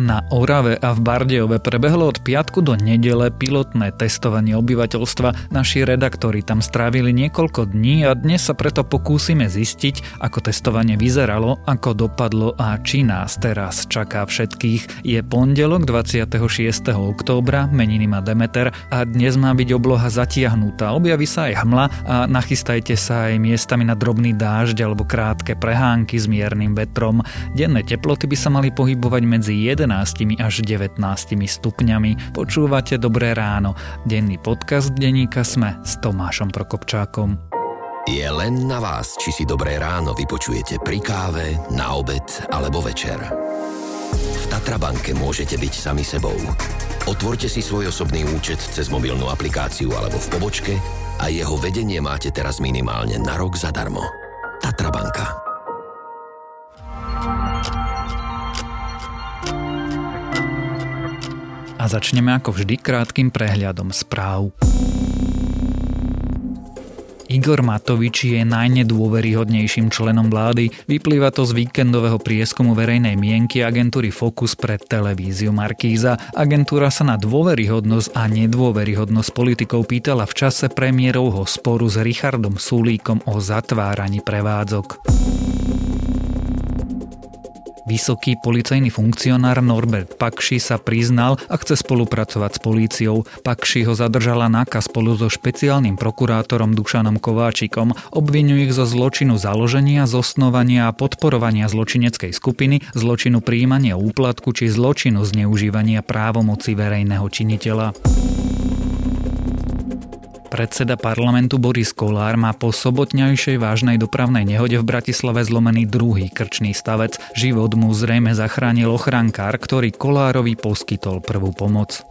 Na Orave a v Bardejove prebehlo od piatku do nedele pilotné testovanie obyvateľstva. Naši redaktori tam strávili niekoľko dní a dnes sa preto pokúsime zistiť, ako testovanie vyzeralo, ako dopadlo a či nás teraz čaká všetkých. Je pondelok 26. októbra, meniny má Demeter a dnes má byť obloha zatiahnutá. Objaví sa aj hmla a nachystajte sa aj miestami na drobný dážď alebo krátke prehánky s miernym vetrom. Denné teploty by sa mali pohybovať medzi 11 až 19 stupňami. Počúvate Dobré ráno. Denný podcast denníka Sme s Tomášom Prokopčákom. Je len na vás, či si Dobré ráno vypočujete pri káve, na obed alebo večer. V Tatrabanke môžete byť sami sebou. Otvorte si svoj osobný účet cez mobilnú aplikáciu alebo v pobočke a jeho vedenie máte teraz minimálne na rok zadarmo. Tatrabanka. A začneme ako vždy krátkým prehľadom správ. Igor Matovič je najnedôveryhodnejším členom vlády. Vyplýva to z víkendového prieskumu verejnej mienky agentúry Focus pre televíziu Markíza. Agentúra sa na dôveryhodnosť a nedôveryhodnosť politikov pýtala v čase premiérovho sporu s Richardom Sulíkom o zatváraní prevádzok. Vysoký policajný funkcionár Norbert Pakši sa priznal a chce spolupracovať s políciou. Pakši ho zadržala náka spolu so špeciálnym prokurátorom Dušanom Kováčikom. Obvinujú ich zo zločinu založenia, zosnovania a podporovania zločineckej skupiny, zločinu príjmania úplatku či zločinu zneužívania právomoci verejného činiteľa. Predseda parlamentu Boris Kolár má po sobotňajšej vážnej dopravnej nehode v Bratislave zlomený druhý krčný stavec. Život mu zrejme zachránil ochrankár, ktorý Kolárovi poskytol prvú pomoc.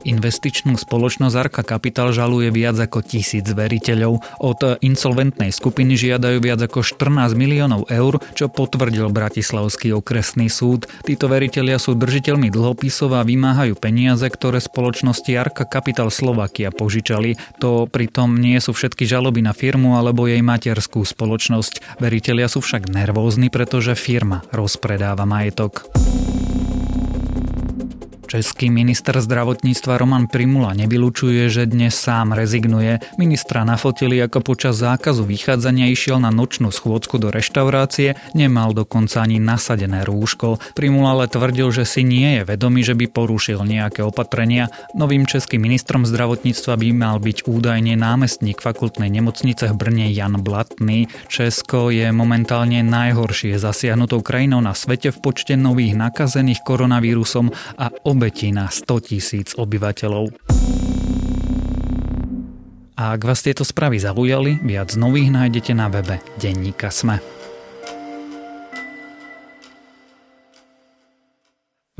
Investičnú spoločnosť Arka Capital žaluje viac ako tisíc veriteľov. Od insolventnej skupiny žiadajú viac ako 14 miliónov eur, čo potvrdil Bratislavský okresný súd. Títo veriteľia sú držiteľmi dlhopisov a vymáhajú peniaze, ktoré spoločnosti Arka Capital Slovakia požičali. To pritom nie sú všetky žaloby na firmu alebo jej materskú spoločnosť. Veriteľia sú však nervózni, pretože firma rozpredáva majetok. Český minister zdravotníctva Roman Primula nevylučuje, že dnes sám rezignuje. Ministra nafotili, ako počas zákazu vychádzania išiel na nočnú schôdzku do reštaurácie, nemal dokonca ani nasadené rúško. Primula ale tvrdil, že si nie je vedomý, že by porušil nejaké opatrenia. Novým českým ministrom zdravotníctva by mal byť údajne námestník fakultnej nemocnice v Brne Jan Blatný. Česko je momentálne najhoršie zasiahnutou krajinou na svete v počte nových nakazených koronavírusom a obetí na 100 tisíc obyvateľov. A ak vás tieto správy zaujali, viac nových nájdete na webe Denníka Sme.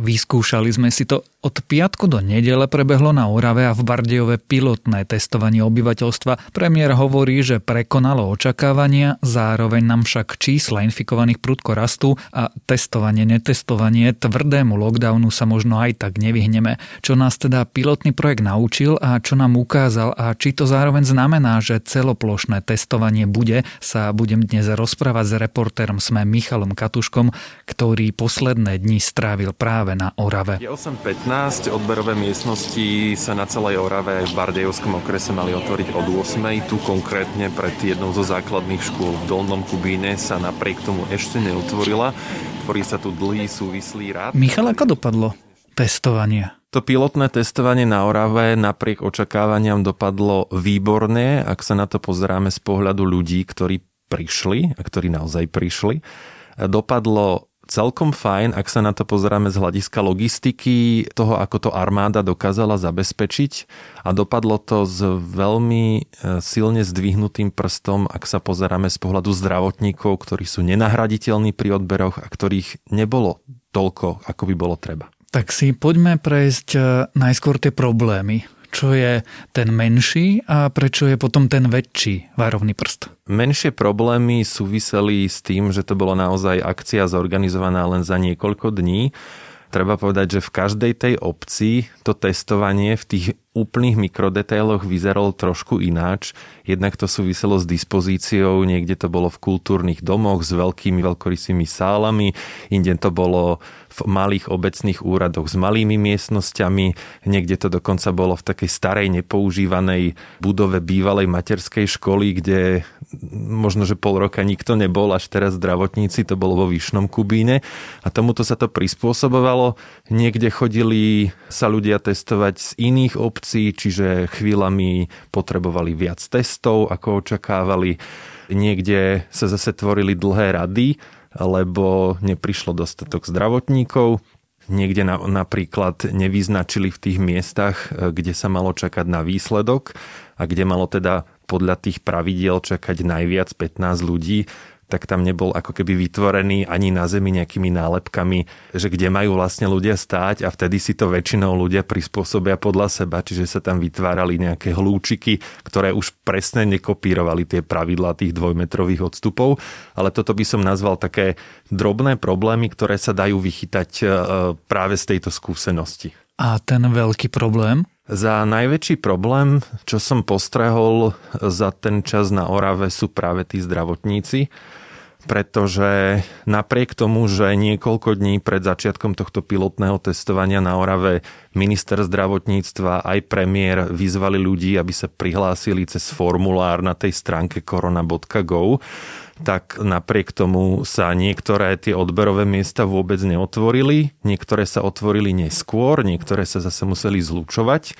Vyskúšali sme si to od piatku do nedele prebehlo na Orave a v Bardejove pilotné testovanie obyvateľstva. Premiér hovorí, že prekonalo očakávania, zároveň nám však čísla infikovaných prudko rastú a testovanie, netestovanie, tvrdému lockdownu sa možno aj tak nevyhneme. Čo nás teda pilotný projekt naučil a čo nám ukázal a či to zároveň znamená, že celoplošné testovanie bude, sa budem dnes rozprávať s reportérom sme Michalom Katuškom, ktorý posledné dni strávil práve na Orave. Je 8.15 15 odberové miestnosti sa na celej Orave v Bardejovskom okrese mali otvoriť od 8. Tu konkrétne pred jednou zo základných škôl v Dolnom Kubíne sa napriek tomu ešte neotvorila. Tvorí sa tu dlhý súvislý rád. Michal, ako dopadlo testovanie? To pilotné testovanie na Orave napriek očakávaniam dopadlo výborne, ak sa na to pozeráme z pohľadu ľudí, ktorí prišli a ktorí naozaj prišli. Dopadlo celkom fajn, ak sa na to pozeráme z hľadiska logistiky, toho, ako to armáda dokázala zabezpečiť a dopadlo to s veľmi e, silne zdvihnutým prstom, ak sa pozeráme z pohľadu zdravotníkov, ktorí sú nenahraditeľní pri odberoch a ktorých nebolo toľko, ako by bolo treba. Tak si poďme prejsť e, najskôr tie problémy čo je ten menší a prečo je potom ten väčší varovný prst? Menšie problémy súviseli s tým, že to bolo naozaj akcia zorganizovaná len za niekoľko dní. Treba povedať, že v každej tej obci to testovanie v tých úplných mikrodetailoch vyzeral trošku ináč. Jednak to súviselo s dispozíciou, niekde to bolo v kultúrnych domoch s veľkými veľkorysými sálami, inde to bolo v malých obecných úradoch s malými miestnosťami, niekde to dokonca bolo v takej starej nepoužívanej budove bývalej materskej školy, kde možno, že pol roka nikto nebol, až teraz zdravotníci, to bolo vo Vyšnom Kubíne a tomuto sa to prispôsobovalo. Niekde chodili sa ľudia testovať z iných obcí, čiže chvíľami potrebovali viac testov, ako očakávali. Niekde sa zase tvorili dlhé rady, lebo neprišlo dostatok zdravotníkov. Niekde na, napríklad nevyznačili v tých miestach, e, kde sa malo čakať na výsledok a kde malo teda podľa tých pravidiel čakať najviac 15 ľudí, tak tam nebol ako keby vytvorený ani na zemi nejakými nálepkami, že kde majú vlastne ľudia stáť a vtedy si to väčšinou ľudia prispôsobia podľa seba, čiže sa tam vytvárali nejaké hlúčiky, ktoré už presne nekopírovali tie pravidlá tých dvojmetrových odstupov, ale toto by som nazval také drobné problémy, ktoré sa dajú vychytať e, práve z tejto skúsenosti. A ten veľký problém? Za najväčší problém, čo som postrehol za ten čas na Orave, sú práve tí zdravotníci pretože napriek tomu, že niekoľko dní pred začiatkom tohto pilotného testovania na Orave minister zdravotníctva aj premiér vyzvali ľudí, aby sa prihlásili cez formulár na tej stránke korona.go, tak napriek tomu sa niektoré tie odberové miesta vôbec neotvorili, niektoré sa otvorili neskôr, niektoré sa zase museli zlučovať.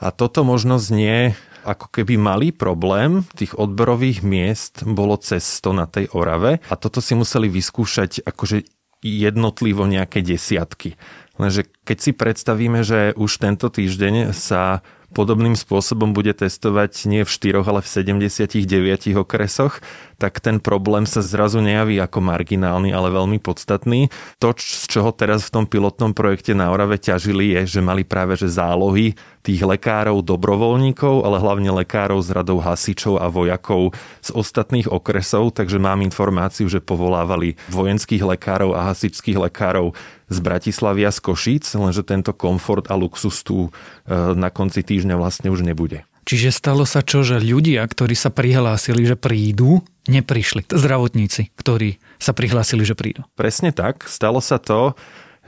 A toto možno znie ako keby malý problém tých odberových miest bolo cesto na tej Orave a toto si museli vyskúšať akože jednotlivo nejaké desiatky. Lenže keď si predstavíme, že už tento týždeň sa podobným spôsobom bude testovať nie v 4, ale v 79 okresoch, tak ten problém sa zrazu nejaví ako marginálny, ale veľmi podstatný. To, z čoho teraz v tom pilotnom projekte na Orave ťažili, je, že mali práve že zálohy tých lekárov, dobrovoľníkov, ale hlavne lekárov z radou hasičov a vojakov z ostatných okresov, takže mám informáciu, že povolávali vojenských lekárov a hasičských lekárov z Bratislavy a z Košíc, lenže tento komfort a luxus tu e, na konci týždňa vlastne už nebude. Čiže stalo sa čo, že ľudia, ktorí sa prihlásili, že prídu, neprišli. Zdravotníci, ktorí sa prihlásili, že prídu. Presne tak. Stalo sa to,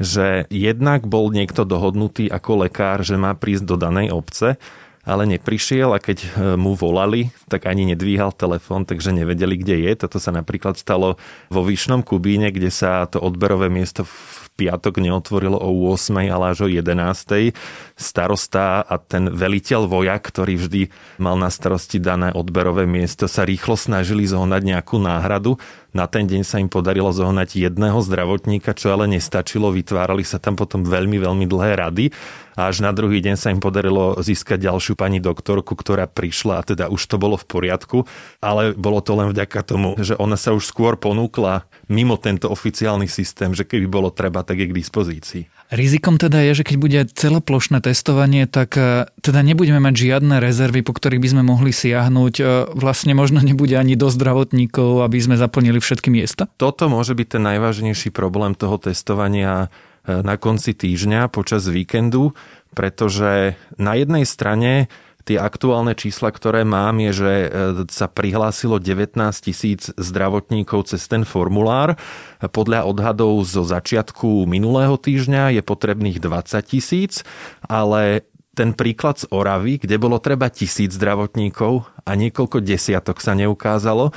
že jednak bol niekto dohodnutý ako lekár, že má prísť do danej obce, ale neprišiel a keď e, mu volali, tak ani nedvíhal telefón, takže nevedeli, kde je. Toto sa napríklad stalo vo Vyšnom Kubíne, kde sa to odberové miesto v piatok neotvorilo o 8, ale až o 11. Starosta a ten veliteľ vojak, ktorý vždy mal na starosti dané odberové miesto, sa rýchlo snažili zohnať nejakú náhradu. Na ten deň sa im podarilo zohnať jedného zdravotníka, čo ale nestačilo. Vytvárali sa tam potom veľmi, veľmi dlhé rady a až na druhý deň sa im podarilo získať ďalšiu pani doktorku, ktorá prišla a teda už to bolo v poriadku, ale bolo to len vďaka tomu, že ona sa už skôr ponúkla mimo tento oficiálny systém, že keby bolo treba, tak je k dispozícii. Rizikom teda je, že keď bude celoplošné testovanie, tak e, teda nebudeme mať žiadne rezervy, po ktorých by sme mohli siahnuť. E, vlastne možno nebude ani do zdravotníkov, aby sme zaplnili všetky miesta? Toto môže byť ten najvážnejší problém toho testovania e, na konci týždňa počas víkendu, pretože na jednej strane Tie aktuálne čísla, ktoré mám, je, že e, sa prihlásilo 19 tisíc zdravotníkov cez ten formulár. Podľa odhadov zo začiatku minulého týždňa je potrebných 20 tisíc, ale ten príklad z Oravy, kde bolo treba tisíc zdravotníkov a niekoľko desiatok sa neukázalo,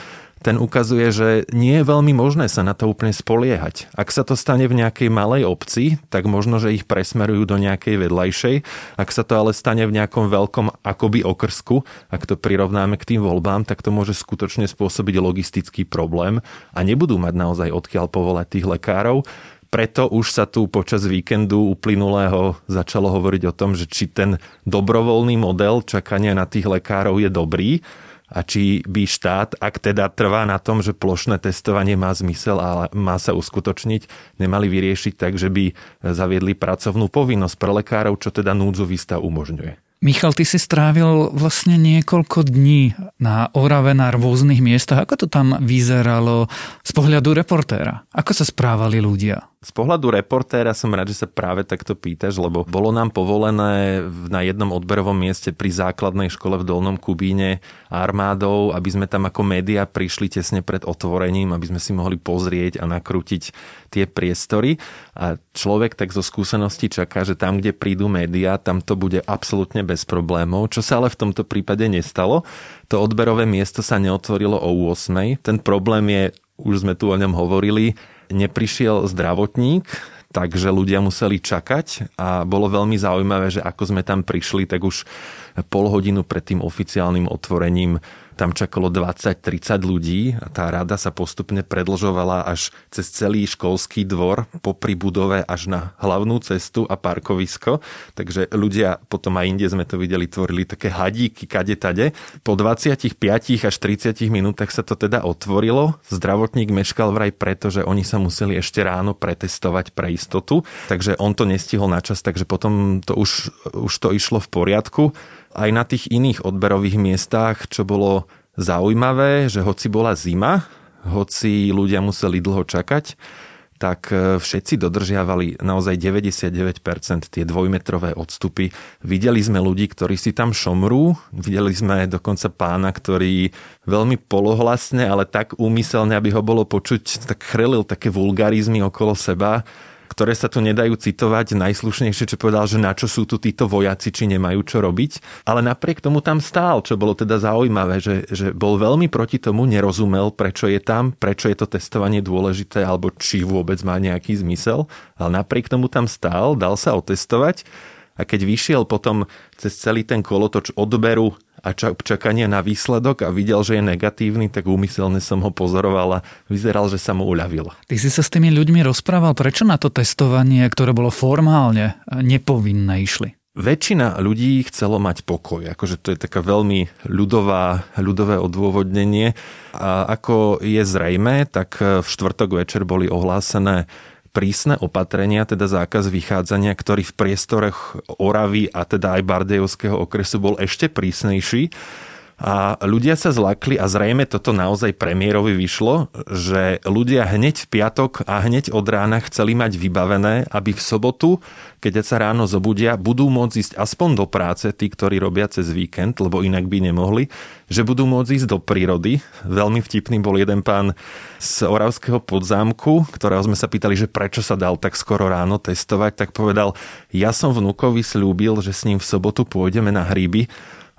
ten ukazuje, že nie je veľmi možné sa na to úplne spoliehať. Ak sa to stane v nejakej malej obci, tak možno, že ich presmerujú do nejakej vedľajšej. Ak sa to ale stane v nejakom veľkom akoby okrsku, ak to prirovnáme k tým voľbám, tak to môže skutočne spôsobiť logistický problém a nebudú mať naozaj odkiaľ povolať tých lekárov. Preto už sa tu počas víkendu uplynulého začalo hovoriť o tom, že či ten dobrovoľný model čakania na tých lekárov je dobrý, a či by štát, ak teda trvá na tom, že plošné testovanie má zmysel a má sa uskutočniť, nemali vyriešiť tak, že by zaviedli pracovnú povinnosť pre lekárov, čo teda núdzový stav umožňuje. Michal, ty si strávil vlastne niekoľko dní na Orave na rôznych miestach. Ako to tam vyzeralo z pohľadu reportéra? Ako sa správali ľudia? Z pohľadu reportéra som rád, že sa práve takto pýtaš, lebo bolo nám povolené na jednom odberovom mieste pri základnej škole v Dolnom Kubíne armádou, aby sme tam ako média prišli tesne pred otvorením, aby sme si mohli pozrieť a nakrútiť tie priestory. A človek tak zo skúsenosti čaká, že tam, kde prídu médiá, tam to bude absolútne bez problémov, čo sa ale v tomto prípade nestalo. To odberové miesto sa neotvorilo o 8. Ten problém je, už sme tu o ňom hovorili, neprišiel zdravotník, takže ľudia museli čakať a bolo veľmi zaujímavé, že ako sme tam prišli, tak už pol hodinu pred tým oficiálnym otvorením tam čakalo 20-30 ľudí a tá rada sa postupne predlžovala až cez celý školský dvor, popri budove až na hlavnú cestu a parkovisko. Takže ľudia, potom aj inde sme to videli, tvorili také hadíky kade tade. Po 25 až 30 minútach sa to teda otvorilo. Zdravotník meškal vraj preto, že oni sa museli ešte ráno pretestovať pre istotu. Takže on to nestihol na čas, takže potom to už, už to išlo v poriadku aj na tých iných odberových miestach, čo bolo zaujímavé, že hoci bola zima, hoci ľudia museli dlho čakať, tak e, všetci dodržiavali naozaj 99% tie dvojmetrové odstupy. Videli sme ľudí, ktorí si tam šomrú, videli sme dokonca pána, ktorý veľmi polohlasne, ale tak úmyselne, aby ho bolo počuť, tak chrelil také vulgarizmy okolo seba ktoré sa tu nedajú citovať. Najslušnejšie, čo povedal, že na čo sú tu títo vojaci, či nemajú čo robiť. Ale napriek tomu tam stál, čo bolo teda zaujímavé, že, že bol veľmi proti tomu, nerozumel, prečo je tam, prečo je to testovanie dôležité, alebo či vôbec má nejaký zmysel. Ale napriek tomu tam stál, dal sa otestovať a keď vyšiel potom cez celý ten kolotoč odberu a čakania na výsledok a videl, že je negatívny, tak úmyselne som ho pozoroval a vyzeral, že sa mu uľavilo. Ty si sa s tými ľuďmi rozprával, prečo na to testovanie, ktoré bolo formálne nepovinné, išli? Väčšina ľudí chcelo mať pokoj, akože to je taká veľmi ľudová, ľudové odôvodnenie. A ako je zrejme, tak v štvrtok večer boli ohlásené prísne opatrenia, teda zákaz vychádzania, ktorý v priestoroch Oravy a teda aj Bardejovského okresu bol ešte prísnejší. A ľudia sa zlakli a zrejme toto naozaj premiérovi vyšlo, že ľudia hneď v piatok a hneď od rána chceli mať vybavené, aby v sobotu, keď sa ráno zobudia, budú môcť ísť aspoň do práce, tí, ktorí robia cez víkend, lebo inak by nemohli, že budú môcť ísť do prírody. Veľmi vtipný bol jeden pán z Oravského podzámku, ktorého sme sa pýtali, že prečo sa dal tak skoro ráno testovať, tak povedal, ja som vnúkovi slúbil, že s ním v sobotu pôjdeme na hríby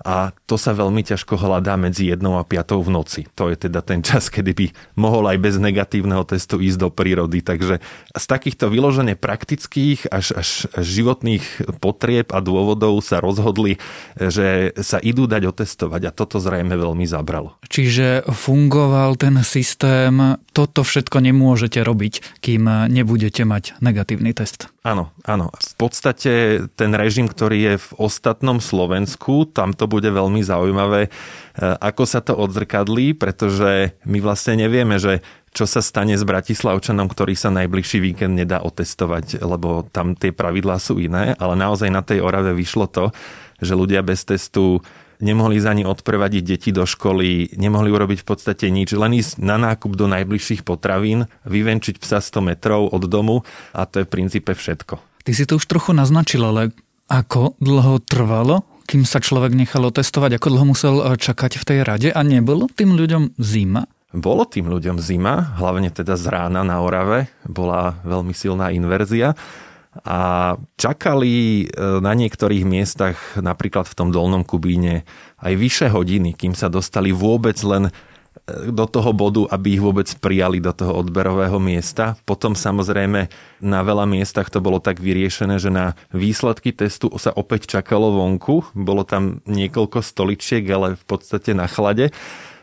a to sa veľmi ťažko hľadá medzi jednou a piatou v noci. To je teda ten čas, kedy by mohol aj bez negatívneho testu ísť do prírody. Takže z takýchto vyložene praktických až, až životných potrieb a dôvodov sa rozhodli, že sa idú dať otestovať a toto zrejme veľmi zabralo. Čiže fungoval ten systém, toto všetko nemôžete robiť, kým nebudete mať negatívny test. Áno, áno. V podstate ten režim, ktorý je v ostatnom Slovensku, tam to bude veľmi zaujímavé, e, ako sa to odzrkadlí, pretože my vlastne nevieme, že čo sa stane s Bratislavčanom, ktorý sa najbližší víkend nedá otestovať, lebo tam tie pravidlá sú iné, ale naozaj na tej Orave vyšlo to, že ľudia bez testu nemohli za ani odprevadiť deti do školy, nemohli urobiť v podstate nič, len ísť na nákup do najbližších potravín, vyvenčiť psa 100 metrov od domu a to je v princípe všetko. Ty si to už trochu naznačil, ale ako dlho trvalo, kým sa človek nechal otestovať, ako dlho musel eh, čakať v tej rade a nebolo tým ľuďom zima? Bolo tým ľuďom zima, hlavne teda z rána na Orave, bola veľmi silná inverzia a čakali e, na niektorých miestach, napríklad v tom Dolnom Kubíne, aj vyše hodiny, kým sa dostali vôbec len e, do toho bodu, aby ich vôbec prijali do toho odberového miesta. Potom samozrejme na veľa miestach to bolo tak vyriešené, že na výsledky testu sa opäť čakalo vonku. Bolo tam niekoľko stoličiek, ale v podstate na chlade.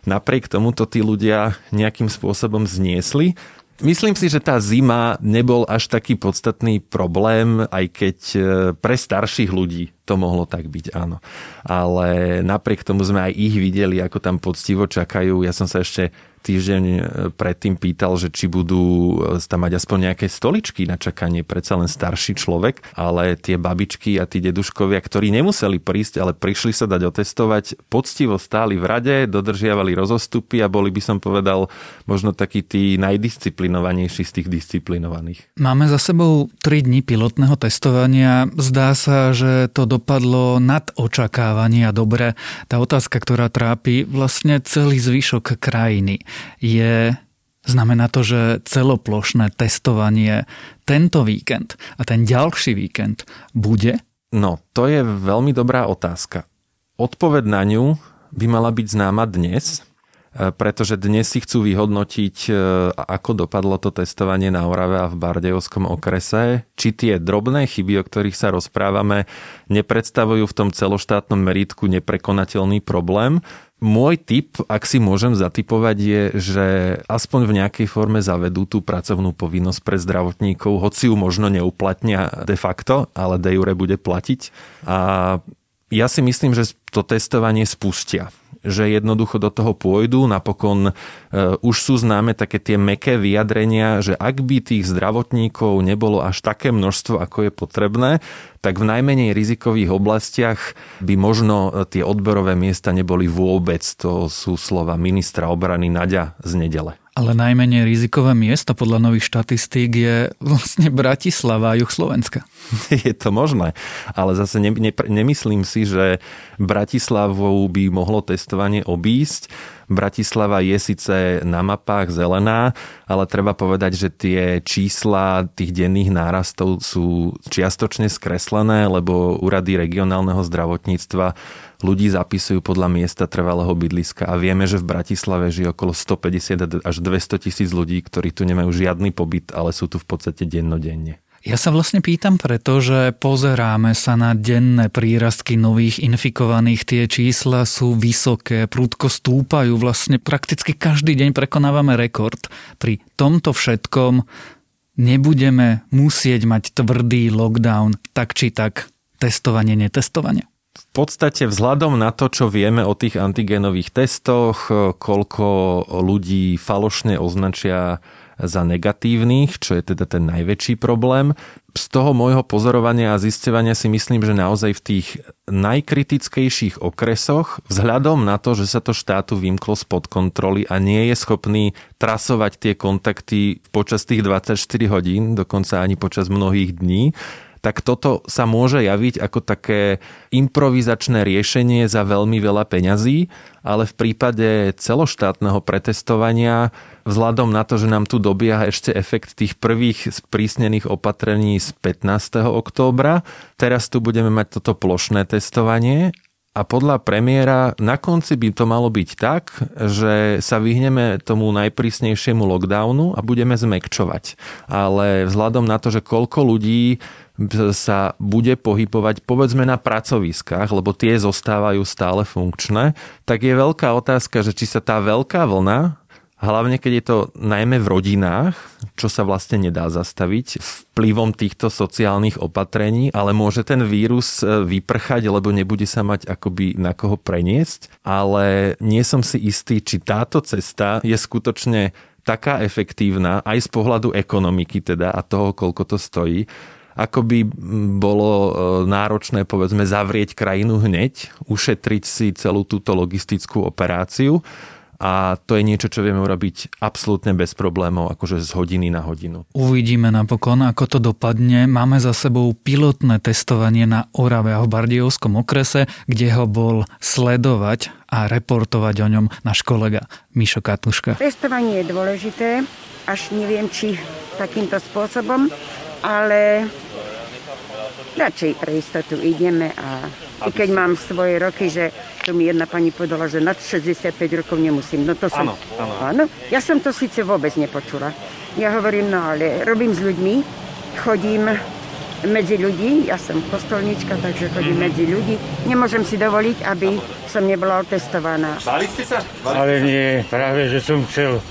Napriek tomu to tí ľudia nejakým spôsobom zniesli Myslím si, že tá zima nebol až taký podstatný problém, aj keď e, pre starších ľudí to mohlo tak byť, áno. Ale napriek tomu sme aj ich videli, ako tam poctivo čakajú. Ja som sa ešte týždeň e, predtým pýtal, že či budú e, tam mať aspoň nejaké stoličky na čakanie, predsa len starší človek, ale tie babičky a tí deduškovia, ktorí nemuseli prísť, ale prišli sa dať otestovať, poctivo stáli v rade, dodržiavali rozostupy a boli by som povedal možno takí tí najdisciplinovanejší z tých disciplinovaných. Máme za sebou 3 dní pilotného testovania. Zdá sa, že to dopadlo nad očakávania dobre. Tá otázka, ktorá trápi vlastne celý zvyšok krajiny je Znamená to, že celoplošné testovanie tento víkend a ten ďalší víkend bude? No, to je veľmi dobrá otázka. Odpoved na ňu by mala byť známa dnes, pretože dnes si chcú vyhodnotiť, e, ako dopadlo to testovanie na Orave a v Bardejovskom okrese, či tie drobné chyby, o ktorých sa rozprávame, nepredstavujú v tom celoštátnom meritku neprekonateľný problém, môj tip, ak si môžem zatypovať, je, že aspoň v nejakej forme zavedú tú pracovnú povinnosť pre zdravotníkov, hoci ju možno neuplatnia de facto, ale de jure bude platiť. A ja si myslím, že to testovanie spustia že jednoducho do toho pôjdu. Napokon e, už sú známe také tie meké vyjadrenia, že ak by tých zdravotníkov nebolo až také množstvo, ako je potrebné, tak v najmenej rizikových oblastiach by možno e, tie odberové miesta neboli vôbec. To sú slova ministra obrany Nadia z nedele. Ale najmenej rizikové miesto podľa nových štatistík je vlastne Bratislava a juh Slovenska. Je to možné, ale zase ne, ne, nemyslím si, že Bratislavou by mohlo testovanie obísť. Bratislava je síce na mapách zelená, ale treba povedať, že tie čísla tých denných nárastov sú čiastočne skreslené, lebo úrady regionálneho zdravotníctva ľudí zapisujú podľa miesta trvalého bydliska a vieme, že v Bratislave žije okolo 150 až 200 tisíc ľudí, ktorí tu nemajú žiadny pobyt, ale sú tu v podstate dennodenne. Ja sa vlastne pýtam preto, že pozeráme sa na denné prírastky nových infikovaných. Tie čísla sú vysoké, prúdko stúpajú. Vlastne prakticky každý deň prekonávame rekord. Pri tomto všetkom nebudeme musieť mať tvrdý lockdown, tak či tak testovanie, netestovanie. V podstate vzhľadom na to, čo vieme o tých antigenových testoch, koľko ľudí falošne označia za negatívnych, čo je teda ten najväčší problém. Z toho môjho pozorovania a zistovania si myslím, že naozaj v tých najkritickejších okresoch, vzhľadom na to, že sa to štátu vymklo spod kontroly a nie je schopný trasovať tie kontakty počas tých 24 hodín, dokonca ani počas mnohých dní, tak toto sa môže javiť ako také improvizačné riešenie za veľmi veľa peňazí, ale v prípade celoštátneho pretestovania vzhľadom na to, že nám tu dobieha ešte efekt tých prvých sprísnených opatrení z 15. októbra, teraz tu budeme mať toto plošné testovanie a podľa premiéra na konci by to malo byť tak, že sa vyhneme tomu najprísnejšiemu lockdownu a budeme zmekčovať. Ale vzhľadom na to, že koľko ľudí sa bude pohybovať povedzme na pracoviskách, lebo tie zostávajú stále funkčné, tak je veľká otázka, že či sa tá veľká vlna hlavne keď je to najmä v rodinách, čo sa vlastne nedá zastaviť vplyvom týchto sociálnych opatrení, ale môže ten vírus e, vyprchať, lebo nebude sa mať akoby na koho preniesť. Ale nie som si istý, či táto cesta je skutočne taká efektívna aj z pohľadu ekonomiky teda a toho, koľko to stojí, ako by bolo e, náročné povedzme zavrieť krajinu hneď, ušetriť si celú túto logistickú operáciu a to je niečo, čo vieme urobiť absolútne bez problémov, akože z hodiny na hodinu. Uvidíme napokon, ako to dopadne. Máme za sebou pilotné testovanie na Orave a v Bardiovskom okrese, kde ho bol sledovať a reportovať o ňom náš kolega Mišo Katuška. Testovanie je dôležité, až neviem, či takýmto spôsobom, ale radšej pre istotu ideme a i keď mám svoje roky, že to mi jedna pani povedala, že nad 65 rokov nemusím. No to som... Áno, áno. áno. Ja som to síce vôbec nepočula. Ja hovorím, no ale robím s ľuďmi, chodím medzi ľudí, ja som kostolnička, takže chodím mm-hmm. medzi ľudí. Nemôžem si dovoliť, aby som nebola otestovaná. Báli ste sa? Ale nie, práve, že som chcel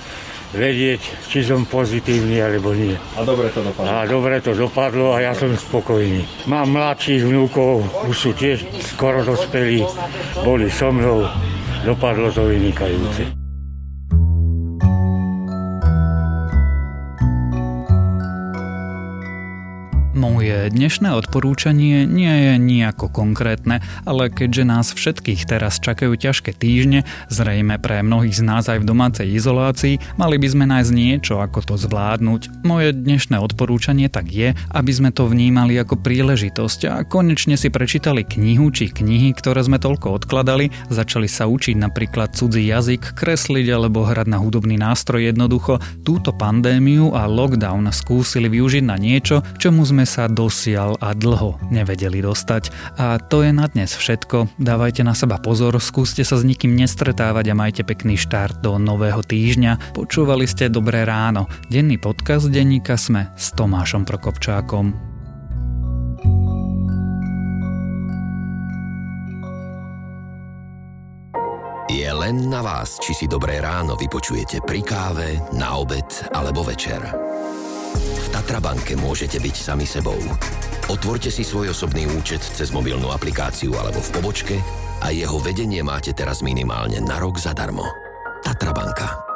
vedieť, či som pozitívny alebo nie. A dobre to dopadlo. A dobre to dopadlo a ja som spokojný. Mám mladších vnúkov, už sú tiež skoro dospelí, boli so mnou, dopadlo to vynikajúce. Moje dnešné odporúčanie nie je nejako konkrétne, ale keďže nás všetkých teraz čakajú ťažké týždne, zrejme pre mnohých z nás aj v domácej izolácii, mali by sme nájsť niečo, ako to zvládnuť. Moje dnešné odporúčanie tak je, aby sme to vnímali ako príležitosť a konečne si prečítali knihu či knihy, ktoré sme toľko odkladali, začali sa učiť napríklad cudzí jazyk, kresliť alebo hrať na hudobný nástroj jednoducho, túto pandémiu a lockdown skúsili využiť na niečo, čomu sme sa dosial a dlho nevedeli dostať. A to je na dnes všetko. Dávajte na seba pozor, skúste sa s nikým nestretávať a majte pekný štart do nového týždňa. Počúvali ste Dobré ráno. Denný podcast denníka Sme s Tomášom Prokopčákom. Je len na vás, či si Dobré ráno vypočujete pri káve, na obed alebo večer. V Tatrabanke môžete byť sami sebou. Otvorte si svoj osobný účet cez mobilnú aplikáciu alebo v pobočke a jeho vedenie máte teraz minimálne na rok zadarmo. Tatrabanka.